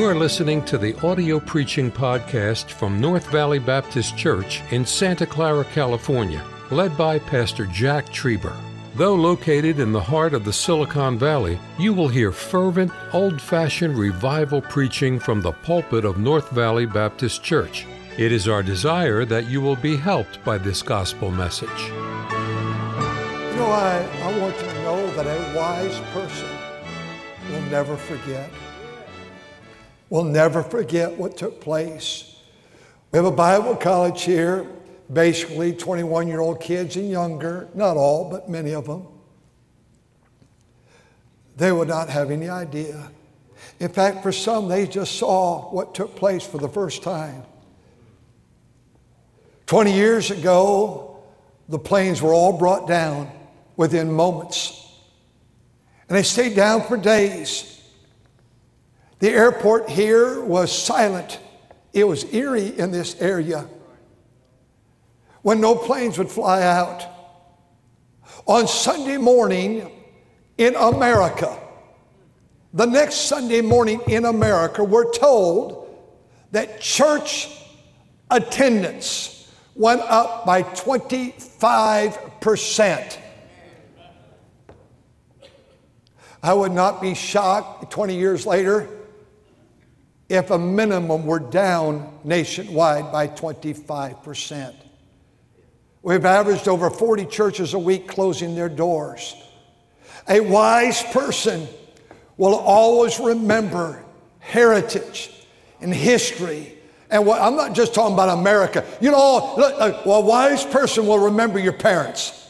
You are listening to the audio preaching podcast from North Valley Baptist Church in Santa Clara, California, led by Pastor Jack Trieber. Though located in the heart of the Silicon Valley, you will hear fervent, old fashioned revival preaching from the pulpit of North Valley Baptist Church. It is our desire that you will be helped by this gospel message. You know, I, I want you to know that a wise person will never forget will never forget what took place. We have a Bible college here, basically 21 year old kids and younger, not all, but many of them. They would not have any idea. In fact, for some, they just saw what took place for the first time. 20 years ago, the planes were all brought down within moments. And they stayed down for days. The airport here was silent. It was eerie in this area when no planes would fly out. On Sunday morning in America, the next Sunday morning in America, we're told that church attendance went up by 25%. I would not be shocked 20 years later if a minimum were down nationwide by 25%. We've averaged over 40 churches a week closing their doors. A wise person will always remember heritage and history. And what, I'm not just talking about America. You know, look, a wise person will remember your parents.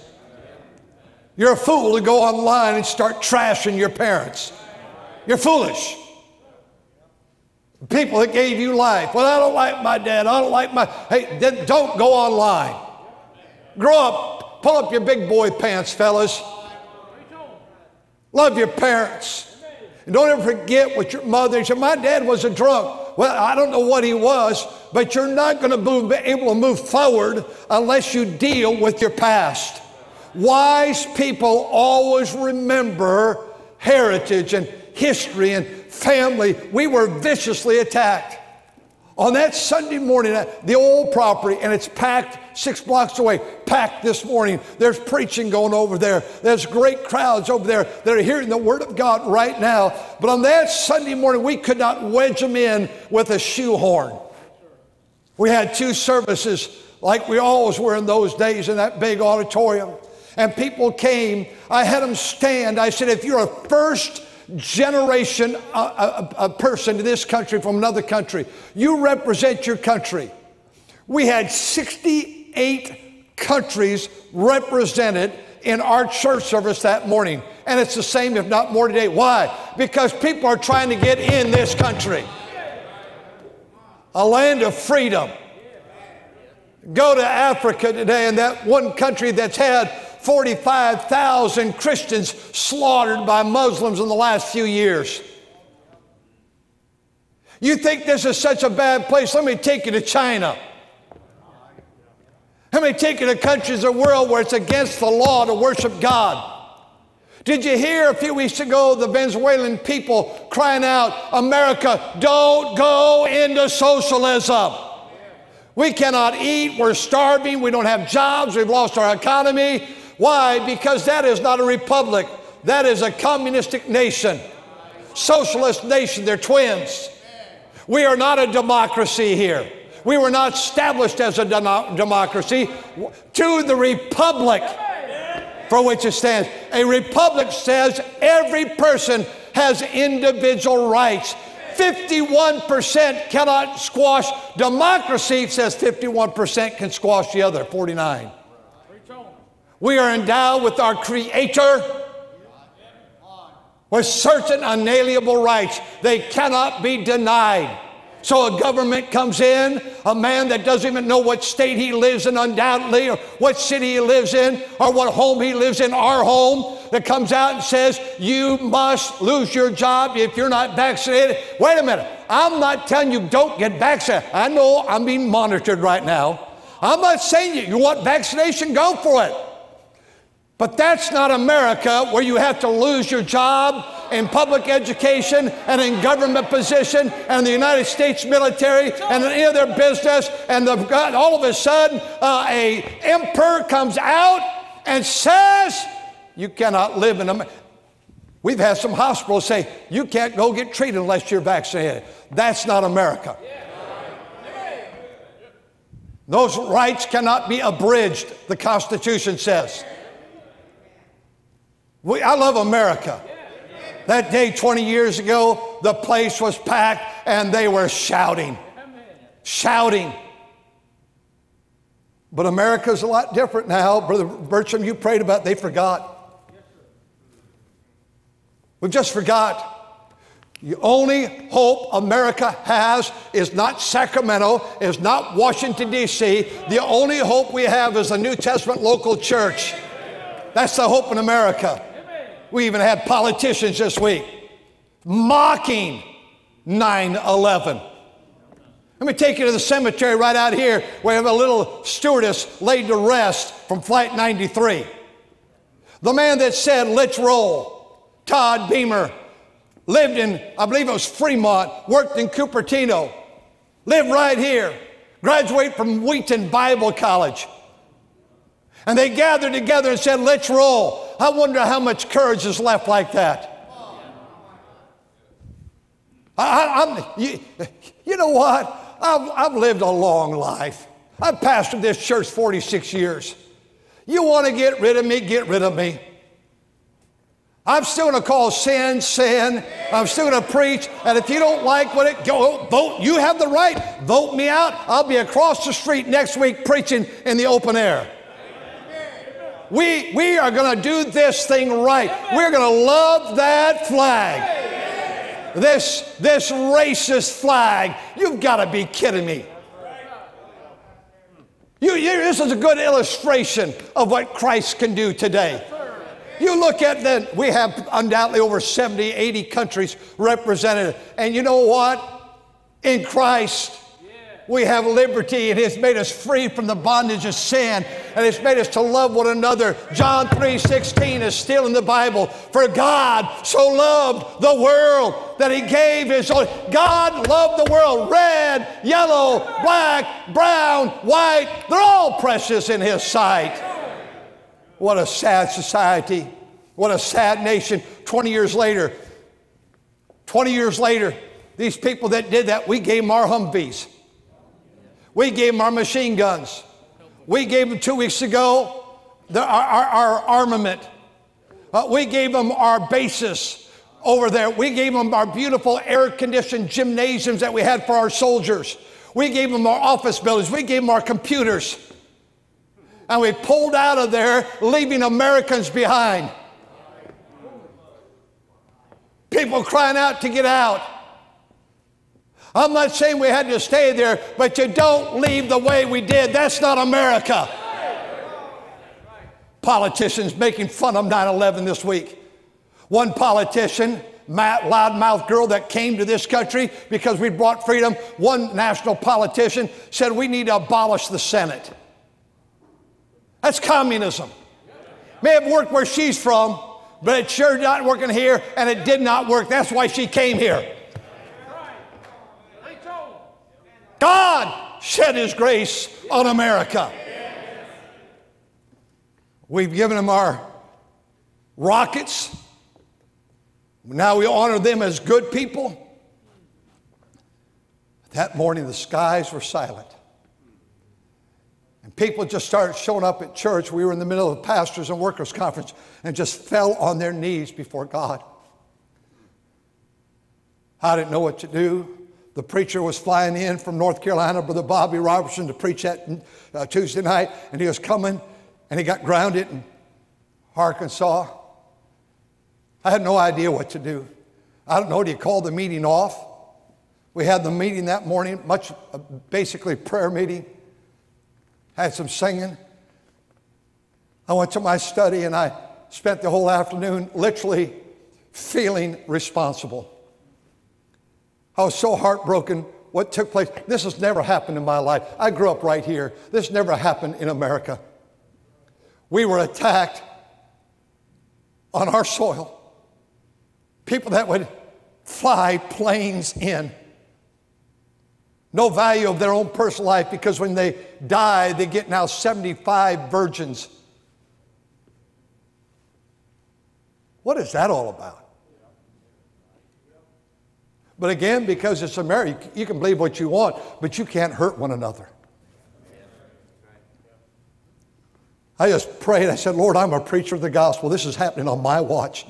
You're a fool to go online and start trashing your parents. You're foolish. People that gave you life. Well, I don't like my dad. I don't like my. Hey, then don't go online. Grow up. Pull up your big boy pants, fellas. Love your parents. And don't ever forget what your mother said. My dad was a drunk. Well, I don't know what he was, but you're not going to be able to move forward unless you deal with your past. Wise people always remember heritage and history and family, we were viciously attacked. On that Sunday morning, uh, the old property, and it's packed six blocks away, packed this morning. There's preaching going over there. There's great crowds over there that are hearing the Word of God right now. But on that Sunday morning, we could not wedge them in with a shoehorn. We had two services like we always were in those days in that big auditorium. And people came. I had them stand. I said, if you're a first generation a, a, a person in this country from another country. You represent your country. We had 68 countries represented in our church service that morning. And it's the same, if not more today. Why? Because people are trying to get in this country. A land of freedom. Go to Africa today, and that one country that's had 45,000 Christians slaughtered by Muslims in the last few years. You think this is such a bad place? Let me take you to China. Let me take you to countries of the world where it's against the law to worship God. Did you hear a few weeks ago the Venezuelan people crying out, America, don't go into socialism? We cannot eat, we're starving, we don't have jobs, we've lost our economy. Why? Because that is not a republic, that is a communistic nation, socialist nation. They're twins. We are not a democracy here. We were not established as a de- democracy to the republic for which it stands. A republic says every person has individual rights. 51% cannot squash democracy says 51% can squash the other 49 we are endowed with our Creator with certain unalienable rights. They cannot be denied. So a government comes in, a man that doesn't even know what state he lives in, undoubtedly, or what city he lives in, or what home he lives in, our home, that comes out and says, You must lose your job if you're not vaccinated. Wait a minute. I'm not telling you don't get vaccinated. I know I'm being monitored right now. I'm not saying you, you want vaccination, go for it. But that's not America where you have to lose your job in public education and in government position and the United States military and any other business and all of a sudden uh, a emperor comes out and says you cannot live in America. We've had some hospitals say you can't go get treated unless you're vaccinated. That's not America. Those rights cannot be abridged, the Constitution says. We, I love America. That day 20 years ago, the place was packed and they were shouting. Shouting. But America's a lot different now. Brother Bertram, you prayed about, they forgot. We've just forgot. The only hope America has is not Sacramento, is not Washington, D.C. The only hope we have is a New Testament local church. That's the hope in America. We even had politicians this week mocking 9 11. Let me take you to the cemetery right out here where we have a little stewardess laid to rest from Flight 93. The man that said, let's roll, Todd Beamer, lived in, I believe it was Fremont, worked in Cupertino, lived right here, graduated from Wheaton Bible College. And they gathered together and said, let's roll. I wonder how much courage is left like that. I, you, you, know what? I've, I've lived a long life. I've pastored this church 46 years. You want to get rid of me, get rid of me. I'm still going to call sin sin. I'm still going to preach. And if you don't like what it go vote, you have the right. Vote me out. I'll be across the street next week preaching in the open air. We, we are going to do this thing right. We're going to love that flag. This, this racist flag. You've got to be kidding me. You, you, this is a good illustration of what Christ can do today. You look at that, we have undoubtedly over 70, 80 countries represented. And you know what? In Christ, we have liberty and has made us free from the bondage of sin and it's made us to love one another. John 3:16 is still in the Bible. For God so loved the world that he gave his own. God loved the world. Red, yellow, black, brown, white. They're all precious in his sight. What a sad society. What a sad nation. 20 years later, 20 years later, these people that did that, we gave them our Humvees. We gave them our machine guns. We gave them two weeks ago the, our, our, our, armament. Uh, we gave them our bases over there. We gave them our beautiful air conditioned gymnasiums that we had for our soldiers. We gave them our office buildings. We gave them our computers. And we pulled out of there, leaving Americans behind. People crying out to get out. I'm not saying we had to stay there, but you don't leave the way we did. That's not America. Politicians making fun of 9 11 this week. One politician, loudmouth girl that came to this country because we brought freedom, one national politician said we need to abolish the Senate. That's communism. May have worked where she's from, but it sure not working here, and it did not work. That's why she came here. God shed His grace on America. We've given them our rockets. Now we honor them as good people. That morning, the skies were silent. And people just started showing up at church. We were in the middle of a pastors and workers conference and just fell on their knees before God. I didn't know what to do. The preacher was flying in from North Carolina, Brother Bobby Robertson, to preach that uh, Tuesday night, and he was coming, and he got grounded in Arkansas. I had no idea what to do. I don't know. Do you call the meeting off? We had the meeting that morning, much uh, basically prayer meeting. Had some singing. I went to my study and I spent the whole afternoon literally feeling responsible. I was so heartbroken what took place. This has never happened in my life. I grew up right here. This never happened in America. We were attacked on our soil. People that would fly planes in. No value of their own personal life because when they die, they get now 75 virgins. What is that all about? But again, because it's America, you can believe what you want, but you can't hurt one another. I just prayed. I said, Lord, I'm a preacher of the gospel. This is happening on my watch.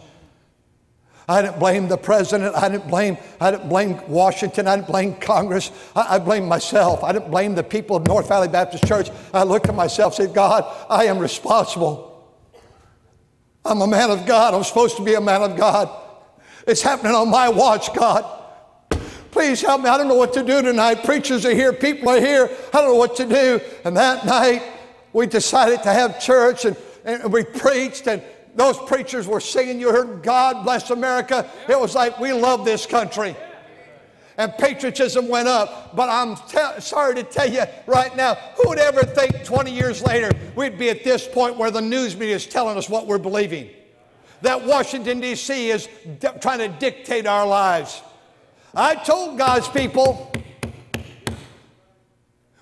I didn't blame the president. I didn't blame, I didn't blame Washington. I didn't blame Congress. I, I blamed myself. I didn't blame the people of North Valley Baptist Church. I looked at myself and said, God, I am responsible. I'm a man of God. I'm supposed to be a man of God. It's happening on my watch, God. Please help me. I don't know what to do tonight. Preachers are here, people are here. I don't know what to do. And that night, we decided to have church and, and we preached and those preachers were singing. You heard God bless America. It was like we love this country. And patriotism went up. But I'm te- sorry to tell you right now, who would ever think 20 years later we'd be at this point where the news media is telling us what we're believing? That Washington, D.C. is de- trying to dictate our lives. I told God's people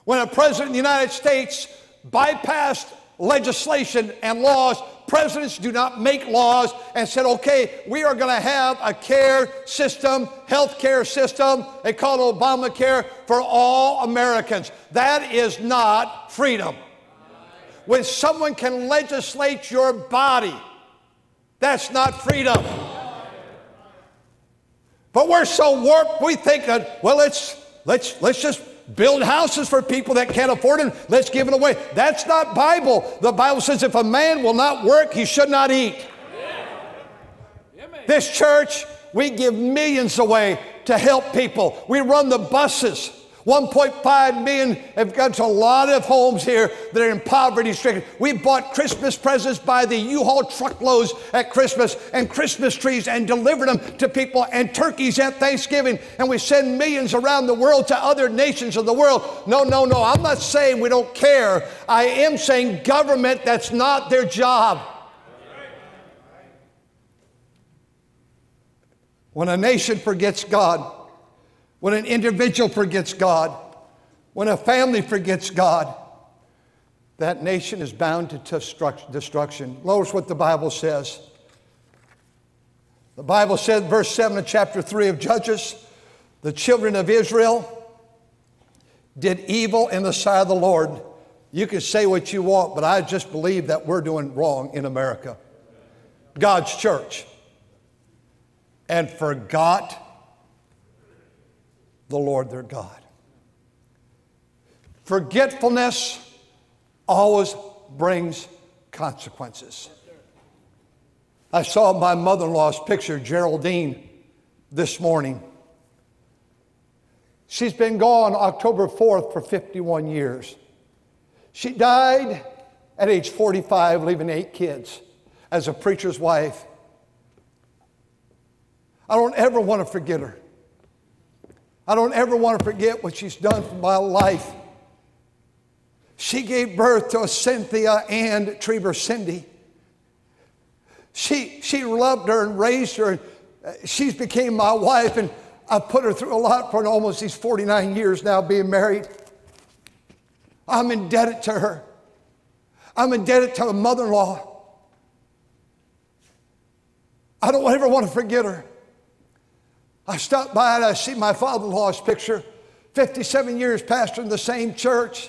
when a president of the United States bypassed legislation and laws. Presidents do not make laws and said, okay, we are going to have a care system, health care system. They call it Obamacare for all Americans. That is not freedom. When someone can legislate your body, that's not freedom. But we're so warped, we think that, well, let's, let's, let's just build houses for people that can't afford them. Let's give it away. That's not Bible. The Bible says if a man will not work, he should not eat. This church, we give millions away to help people. We run the buses. 1.5 million have got to a lot of homes here that are in poverty stricken. We bought Christmas presents by the U-Haul truckloads at Christmas and Christmas trees and delivered them to people and turkeys at Thanksgiving. And we send millions around the world to other nations of the world. No, no, no. I'm not saying we don't care. I am saying government, that's not their job. When a nation forgets God, when an individual forgets God, when a family forgets God, that nation is bound to destruction. Notice what the Bible says. The Bible said, verse 7 of chapter 3 of Judges, the children of Israel did evil in the sight of the Lord. You can say what you want, but I just believe that we're doing wrong in America. God's church. And forgot the Lord their God. Forgetfulness always brings consequences. I saw my mother in law's picture, Geraldine, this morning. She's been gone October 4th for 51 years. She died at age 45, leaving eight kids as a preacher's wife. I don't ever want to forget her. I don't ever want to forget what she's done for my life. She gave birth to Cynthia and Trieber Cindy. She, she loved her and raised her. And uh, she's became my wife, and I put her through a lot for almost these 49 years now being married. I'm indebted to her. I'm indebted to a mother in law. I don't ever want to forget her. I stopped by and I see my father in law's picture. 57 years pastor in the same church.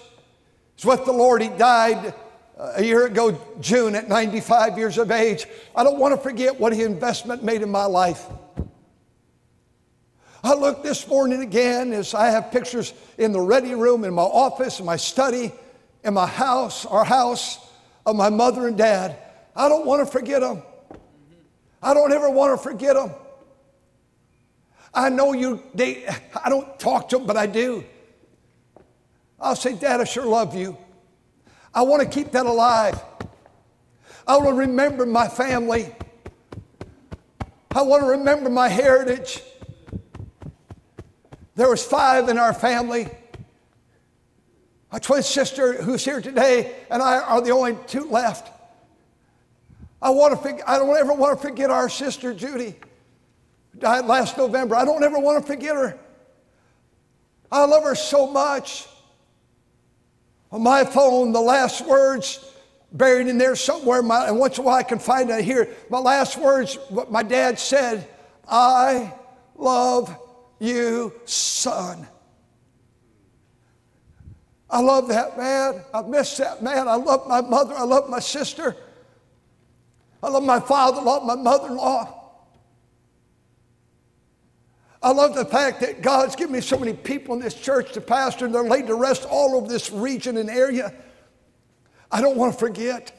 It's with the Lord. He died uh, a year ago, June, at 95 years of age. I don't want to forget what his investment made in my life. I look this morning again as I have pictures in the ready room, in my office, in my study, in my house, our house, of my mother and dad. I don't want to forget them. I don't ever want to forget them. I know you, they, I don't talk to them, but I do. I'll say, Dad, I sure love you. I want to keep that alive. I want to remember my family. I want to remember my heritage. There was five in our family. My twin sister, who's here today, and I are the only two left. I, want to I don't ever want to forget our sister Judy, died last November. I don't ever want to forget her. I love her so much. On my phone, the last words buried in there somewhere, my, and once in a while I can find it here. My last words, what my dad said, I love you, son. I love that man. I miss that man. I love my mother. I love my sister. I love my father. I love my mother in law. I love the fact that God's given me so many people in this church to pastor, and they're laid to rest all over this region and area. I don't want to forget.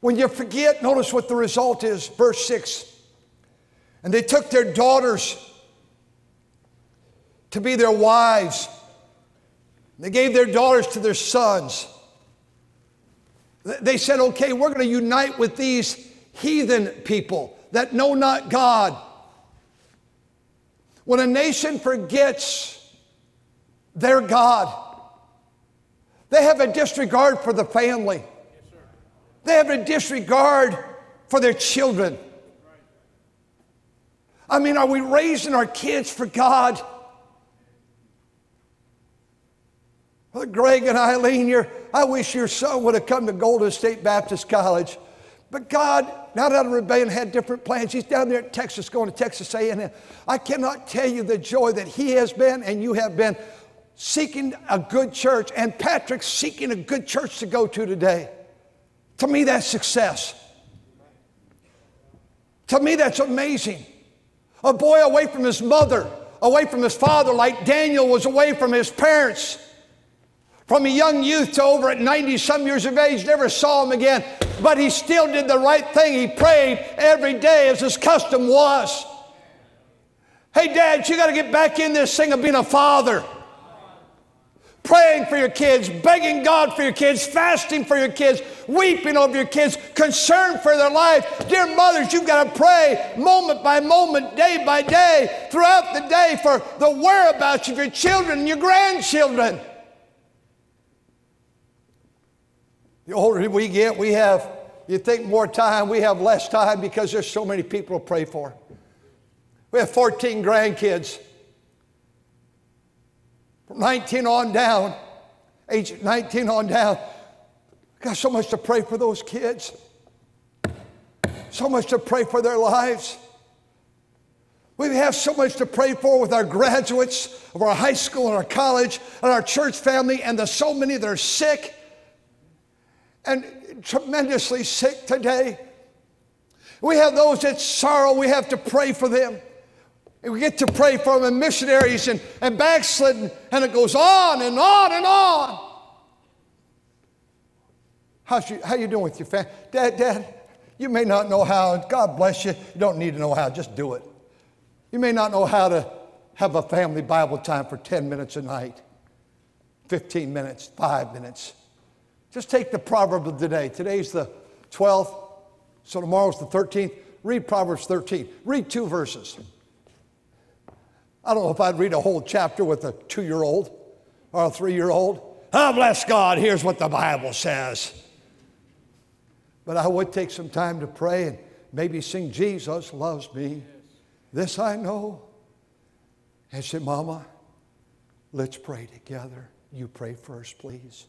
When you forget, notice what the result is. Verse 6. And they took their daughters to be their wives. They gave their daughters to their sons. They said, okay, we're going to unite with these heathen people that know not God. When a nation forgets their God, they have a disregard for the family. They have a disregard for their children. I mean, are we raising our kids for God? Well, Greg and Eileen, I wish your son would have come to Golden State Baptist College. But God, not out of rebellion, had different plans. He's down there in Texas, going to Texas A&M. I cannot tell you the joy that he has been and you have been seeking a good church, and Patrick's seeking a good church to go to today. To me, that's success. To me, that's amazing. A boy away from his mother, away from his father, like Daniel was away from his parents. From a young youth to over at 90 some years of age, never saw him again, but he still did the right thing. He prayed every day as his custom was. Hey, Dad, you got to get back in this thing of being a father praying for your kids, begging God for your kids, fasting for your kids, weeping over your kids, concerned for their life. Dear mothers, you've got to pray moment by moment, day by day, throughout the day for the whereabouts of your children and your grandchildren. The older we get, we have, you think more time, we have less time because there's so many people to pray for. We have 14 grandkids. From 19 on down, age 19 on down, got so much to pray for those kids, so much to pray for their lives. We have so much to pray for with our graduates of our high school and our college and our church family, and the so many that are sick and tremendously sick today. We have those that sorrow, we have to pray for them. And we get to pray for them and missionaries and, and backslidden, and it goes on and on and on. How's you, how you doing with your family? Dad, Dad, you may not know how, God bless you. You don't need to know how, just do it. You may not know how to have a family Bible time for 10 minutes a night, 15 minutes, five minutes. Just take the proverb of today. Today's the 12th, so tomorrow's the 13th. Read Proverbs 13. Read two verses. I don't know if I'd read a whole chapter with a two year old or a three year old. Oh, ah, bless God, here's what the Bible says. But I would take some time to pray and maybe sing, Jesus loves me. This I know. And say, Mama, let's pray together. You pray first, please.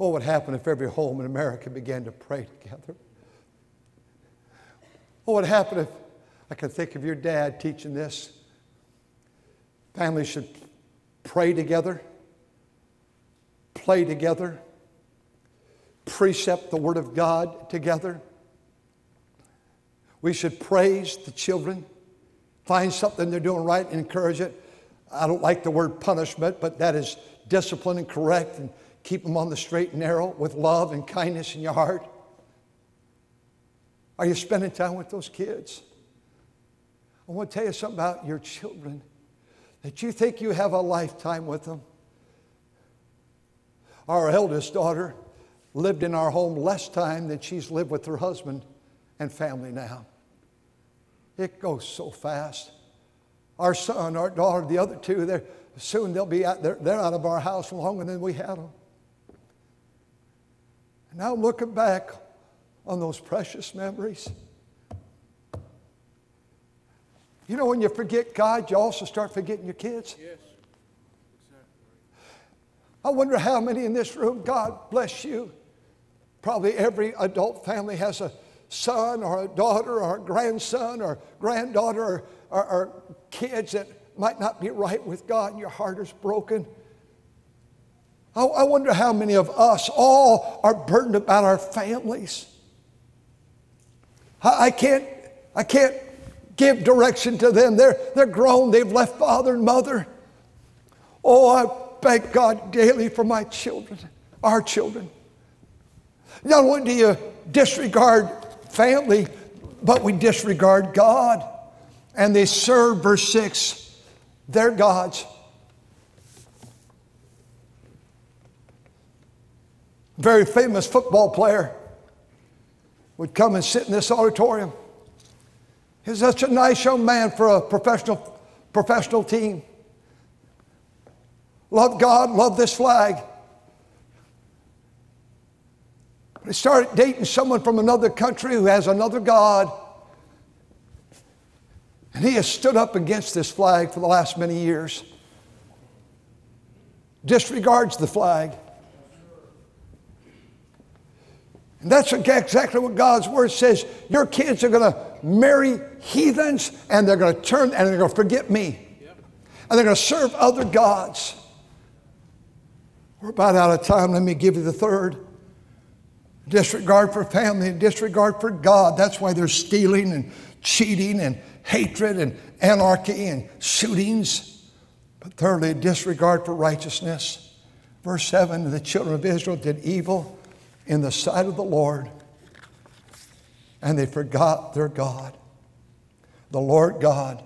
Oh, what would happen if every home in America began to pray together? Oh, what would happen if I can think of your dad teaching this. Families should pray together, play together, precept the Word of God together. We should praise the children, find something they're doing right, and encourage it. I don't like the word punishment, but that is discipline and correct and keep them on the straight and narrow with love and kindness in your heart. Are you spending time with those kids? I want to tell you something about your children that you think you have a lifetime with them. Our eldest daughter lived in our home less time than she's lived with her husband and family now. It goes so fast. Our son, our daughter, the other two, they're, soon they'll be out, they're, they're out of our house longer than we had them. And now looking back on those precious memories. You know, when you forget God, you also start forgetting your kids. Yes. I wonder how many in this room, God bless you. Probably every adult family has a son or a daughter or a grandson or granddaughter or, or, or kids that might not be right with God and your heart is broken. I, I wonder how many of us all are burdened about our families. I, I can't, I can't give direction to them. They're, they're grown, they've left father and mother. Oh, I thank God daily for my children, our children. Not only do you disregard family, but we disregard God. And they serve, verse 6, their gods. Very famous football player would come and sit in this auditorium. He's such a nice young man for a professional, professional team. Love God, love this flag. But he started dating someone from another country who has another God. And he has stood up against this flag for the last many years. Disregards the flag. And that's exactly what God's word says. Your kids are going to marry heathens and they're going to turn and they're going to forget me. And they're going to serve other gods. We're about out of time. Let me give you the third disregard for family and disregard for God. That's why there's stealing and cheating and hatred and anarchy and shootings. But thirdly, disregard for righteousness. Verse 7 the children of Israel did evil in the sight of the Lord, and they forgot their God, the Lord God.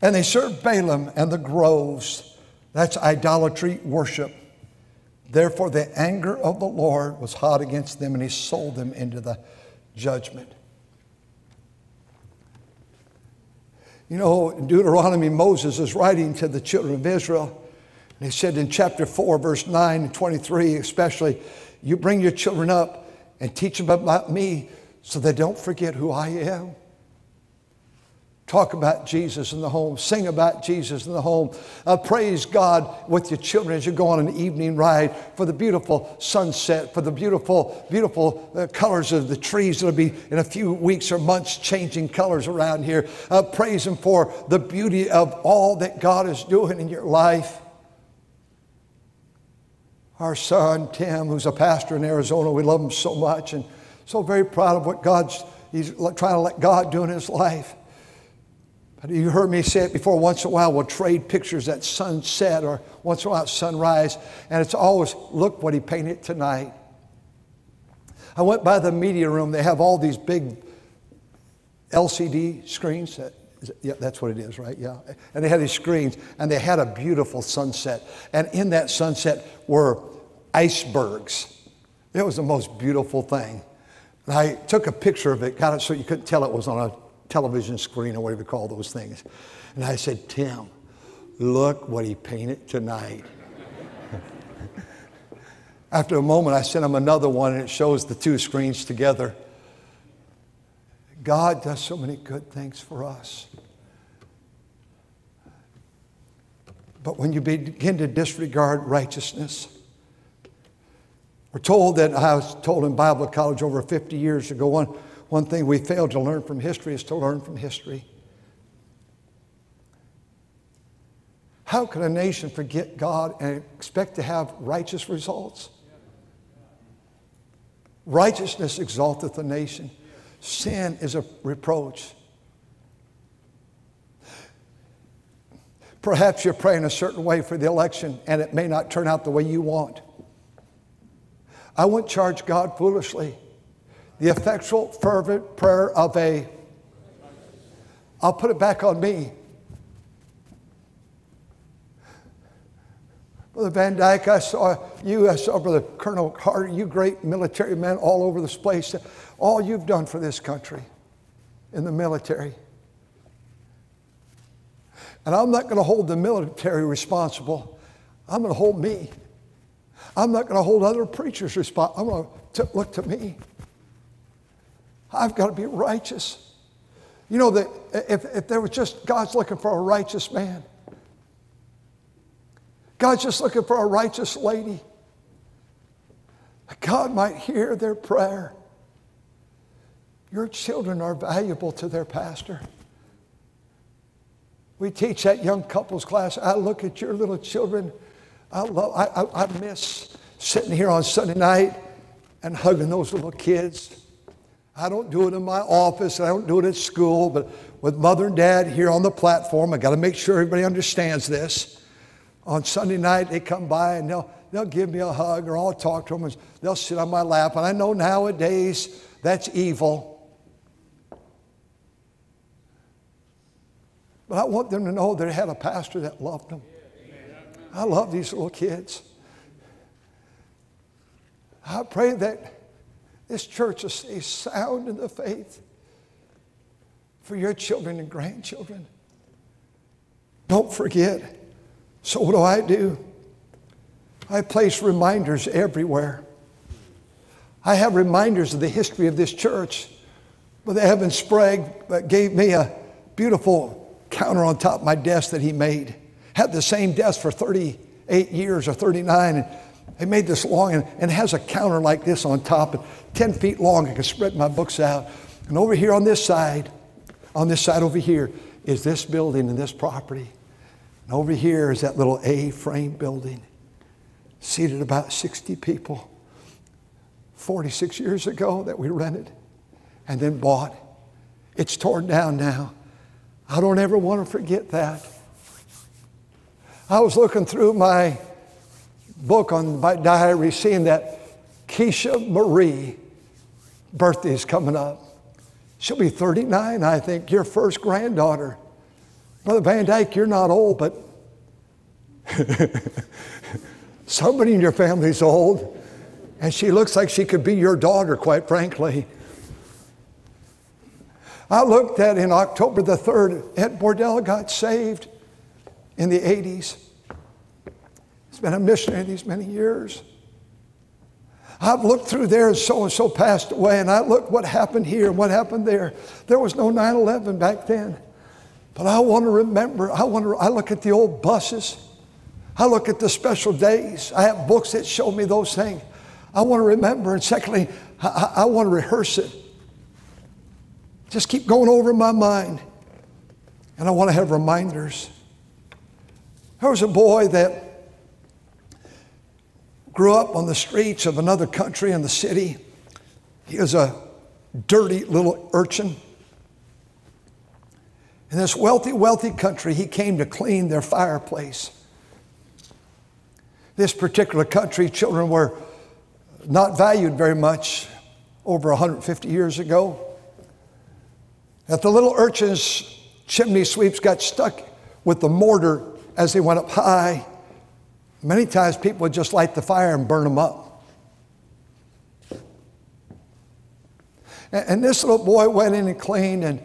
And they served Baalim and the groves. That's idolatry worship. Therefore, the anger of the Lord was hot against them, and he sold them into the judgment. You know, in Deuteronomy, Moses is writing to the children of Israel, and he said in chapter 4, verse 9 and 23, especially, you bring your children up and teach them about me so they don't forget who I am. Talk about Jesus in the home. Sing about Jesus in the home. Uh, praise God with your children as you go on an evening ride for the beautiful sunset, for the beautiful, beautiful uh, colors of the trees that'll be in a few weeks or months changing colors around here. Uh, praise Him for the beauty of all that God is doing in your life. Our son, Tim, who's a pastor in Arizona, we love him so much and so very proud of what God's, he's trying to let God do in his life. But you heard me say it before. Once in a while, we'll trade pictures at sunset or once in a while at sunrise, and it's always, look what he painted tonight. I went by the media room. They have all these big LCD screens. Yeah, that's what it is, right? Yeah. And they had these screens, and they had a beautiful sunset. And in that sunset were icebergs. It was the most beautiful thing. And I took a picture of it, got it so you couldn't tell it was on a television screen or whatever you call those things. And I said, Tim, look what he painted tonight. After a moment, I sent him another one, and it shows the two screens together. God does so many good things for us. But when you begin to disregard righteousness, we're told that I was told in Bible college over 50 years ago, one, one thing we fail to learn from history is to learn from history. How can a nation forget God and expect to have righteous results? Righteousness exalteth a nation. Sin is a reproach. Perhaps you're praying a certain way for the election and it may not turn out the way you want. I wouldn't charge God foolishly the effectual, fervent prayer of a, I'll put it back on me. Brother Van Dyke, I saw you, I saw Brother Colonel Carter, you great military men all over this place. All you've done for this country in the military. And I'm not going to hold the military responsible. I'm going to hold me. I'm not going to hold other preachers responsible. I'm going to look to me. I've got to be righteous. You know that if, if there was just God's looking for a righteous man, God's just looking for a righteous lady. God might hear their prayer. Your children are valuable to their pastor. We teach that young couples class. I look at your little children. I, love, I, I, I miss sitting here on Sunday night and hugging those little kids. I don't do it in my office. I don't do it at school, but with mother and dad here on the platform, I got to make sure everybody understands this. On Sunday night, they come by and they'll, they'll give me a hug or I'll talk to them and they'll sit on my lap. And I know nowadays that's evil. But I want them to know they had a pastor that loved them. I love these little kids. I pray that this church will stay sound in the faith for your children and grandchildren. Don't forget. So, what do I do? I place reminders everywhere. I have reminders of the history of this church. Brother Evan Sprague gave me a beautiful counter on top of my desk that he made. Had the same desk for 38 years or 39. And he made this long and, and has a counter like this on top, and 10 feet long. I can spread my books out. And over here on this side, on this side over here, is this building and this property. And over here is that little A frame building, seated about 60 people. 46 years ago that we rented and then bought. It's torn down now. I don't ever want to forget that. I was looking through my book on my diary, seeing that Keisha Marie birthday is coming up. She'll be 39, I think, your first granddaughter. Brother Van Dyke, you're not old, but somebody in your family's old, and she looks like she could be your daughter, quite frankly. I looked at in October the 3rd, Ed Bordell got saved in the 80s. He's been a missionary these many years. I've looked through there and so and so passed away, and I looked what happened here and what happened there. There was no 9 11 back then. But I want to remember, I, want to, I look at the old buses, I look at the special days. I have books that show me those things. I want to remember, and secondly, I, I want to rehearse it just keep going over in my mind. And I want to have reminders. There was a boy that grew up on the streets of another country in the city. He was a dirty little urchin. In this wealthy, wealthy country, he came to clean their fireplace. This particular country, children were not valued very much over 150 years ago that the little urchin's chimney sweeps got stuck with the mortar as they went up high. Many times people would just light the fire and burn them up. And this little boy went in and cleaned, and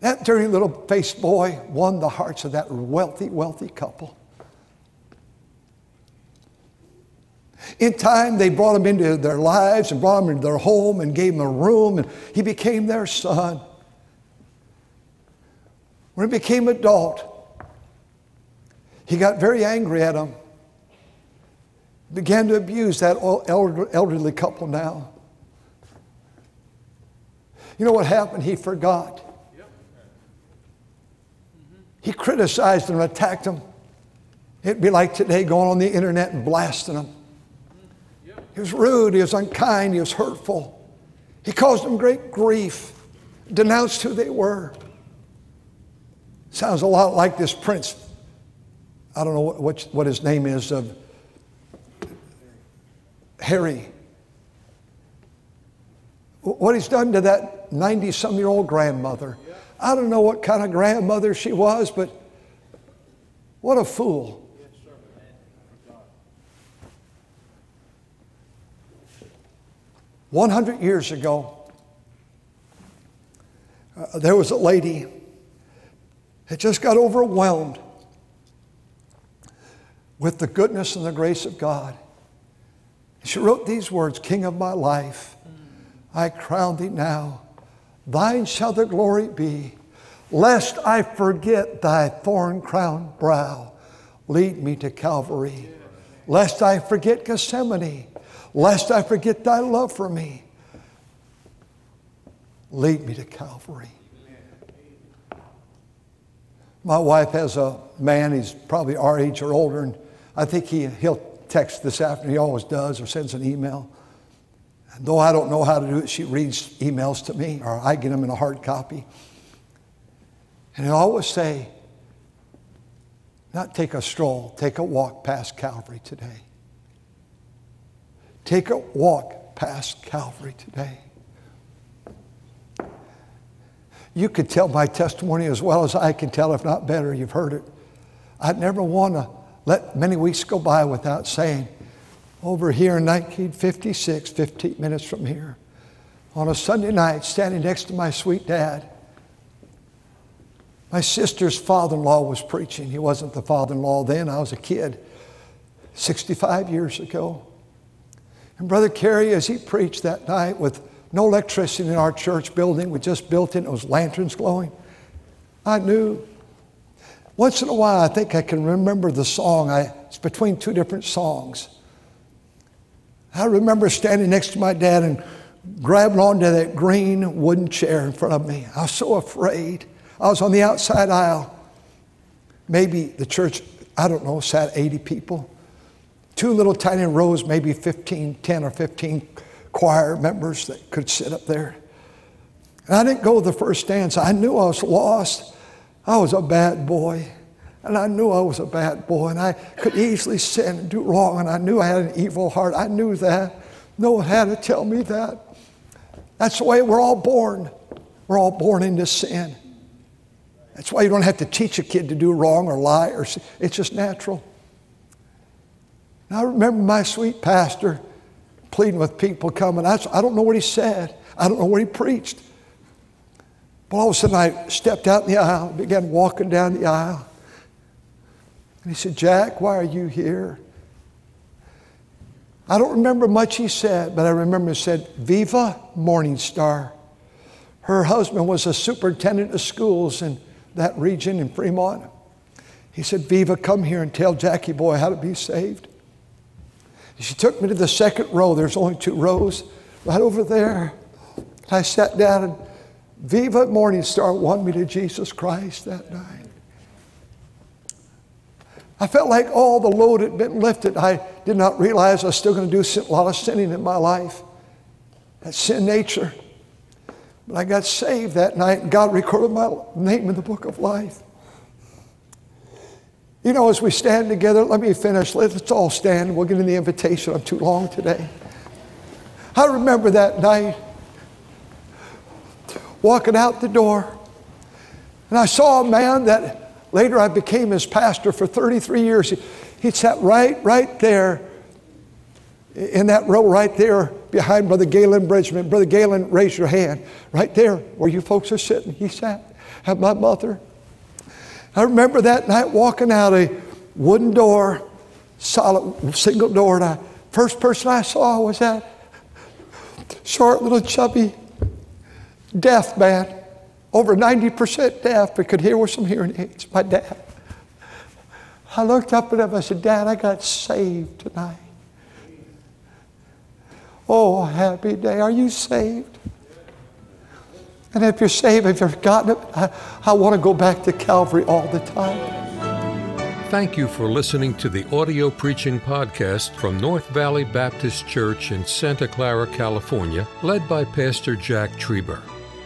that dirty little faced boy won the hearts of that wealthy, wealthy couple. In time, they brought him into their lives and brought him into their home and gave him a room, and he became their son. When he became adult, he got very angry at him. Began to abuse that elderly couple now. You know what happened? He forgot. He criticized them attacked them. It'd be like today going on the internet and blasting them. He was rude, he was unkind, he was hurtful. He caused them great grief, denounced who they were. Sounds a lot like this prince. I don't know what, what, what his name is of Harry. What he's done to that 90 some year old grandmother. I don't know what kind of grandmother she was, but what a fool. One hundred years ago, uh, there was a lady that just got overwhelmed with the goodness and the grace of God. She wrote these words King of my life, I crown thee now. Thine shall the glory be, lest I forget thy thorn crowned brow. Lead me to Calvary, lest I forget Gethsemane, lest I forget thy love for me. Lead me to Calvary. My wife has a man, he's probably our age or older, and I think he, he'll text this afternoon. He always does, or sends an email. And though I don't know how to do it, she reads emails to me, or I get them in a hard copy. And he'll always say, not take a stroll, take a walk past Calvary today. Take a walk past Calvary today. You could tell my testimony as well as I can tell, if not better. You've heard it. I'd never want to let many weeks go by without saying, over here in 1956, 15 minutes from here, on a Sunday night, standing next to my sweet dad, my sister's father in law was preaching. He wasn't the father in law then, I was a kid, 65 years ago. And Brother Carey, as he preached that night with no electricity in our church building, we just built it, it was lanterns glowing. I knew. Once in a while, I think I can remember the song. I, it's between two different songs. I remember standing next to my dad and grabbing onto that green wooden chair in front of me. I was so afraid. I was on the outside aisle. Maybe the church, I don't know, sat 80 people. Two little tiny rows, maybe 15, 10 or 15 choir members that could sit up there. And I didn't go the first dance. I knew I was lost. I was a bad boy. And I knew I was a bad boy. And I could easily sin and do wrong. And I knew I had an evil heart. I knew that. No one had to tell me that. That's the way we're all born. We're all born into sin. That's why you don't have to teach a kid to do wrong or lie or it's just natural. And I remember my sweet pastor pleading with people coming. I, I don't know what he said. I don't know what he preached. But all of a sudden I stepped out in the aisle, began walking down the aisle. And he said, Jack, why are you here? I don't remember much he said, but I remember he said, Viva Morning Star. Her husband was a superintendent of schools in that region in Fremont. He said, Viva, come here and tell Jackie boy how to be saved. She took me to the second row. There's only two rows right over there. I sat down and Viva Morning Star won me to Jesus Christ that night. I felt like all the load had been lifted. I did not realize I was still going to do a lot of sinning in my life. That sin nature. But I got saved that night, and God recorded my name in the book of life. You know, as we stand together, let me finish. Let's all stand. We'll get in the invitation. I'm too long today. I remember that night walking out the door, and I saw a man that later I became his pastor for 33 years. He, he sat right, right there in that row right there behind Brother Galen Bridgman. Brother Galen, raise your hand. Right there where you folks are sitting, he sat at my mother. I remember that night walking out a wooden door, solid single door, and I, first person I saw was that short little chubby deaf man, over 90% deaf, but could hear with some hearing aids, my dad. I looked up at him, I said, Dad, I got saved tonight. Oh, happy day. Are you saved? And if you're saved, if you've forgotten it, I, I want to go back to Calvary all the time. Thank you for listening to the audio preaching podcast from North Valley Baptist Church in Santa Clara, California, led by Pastor Jack Trieber.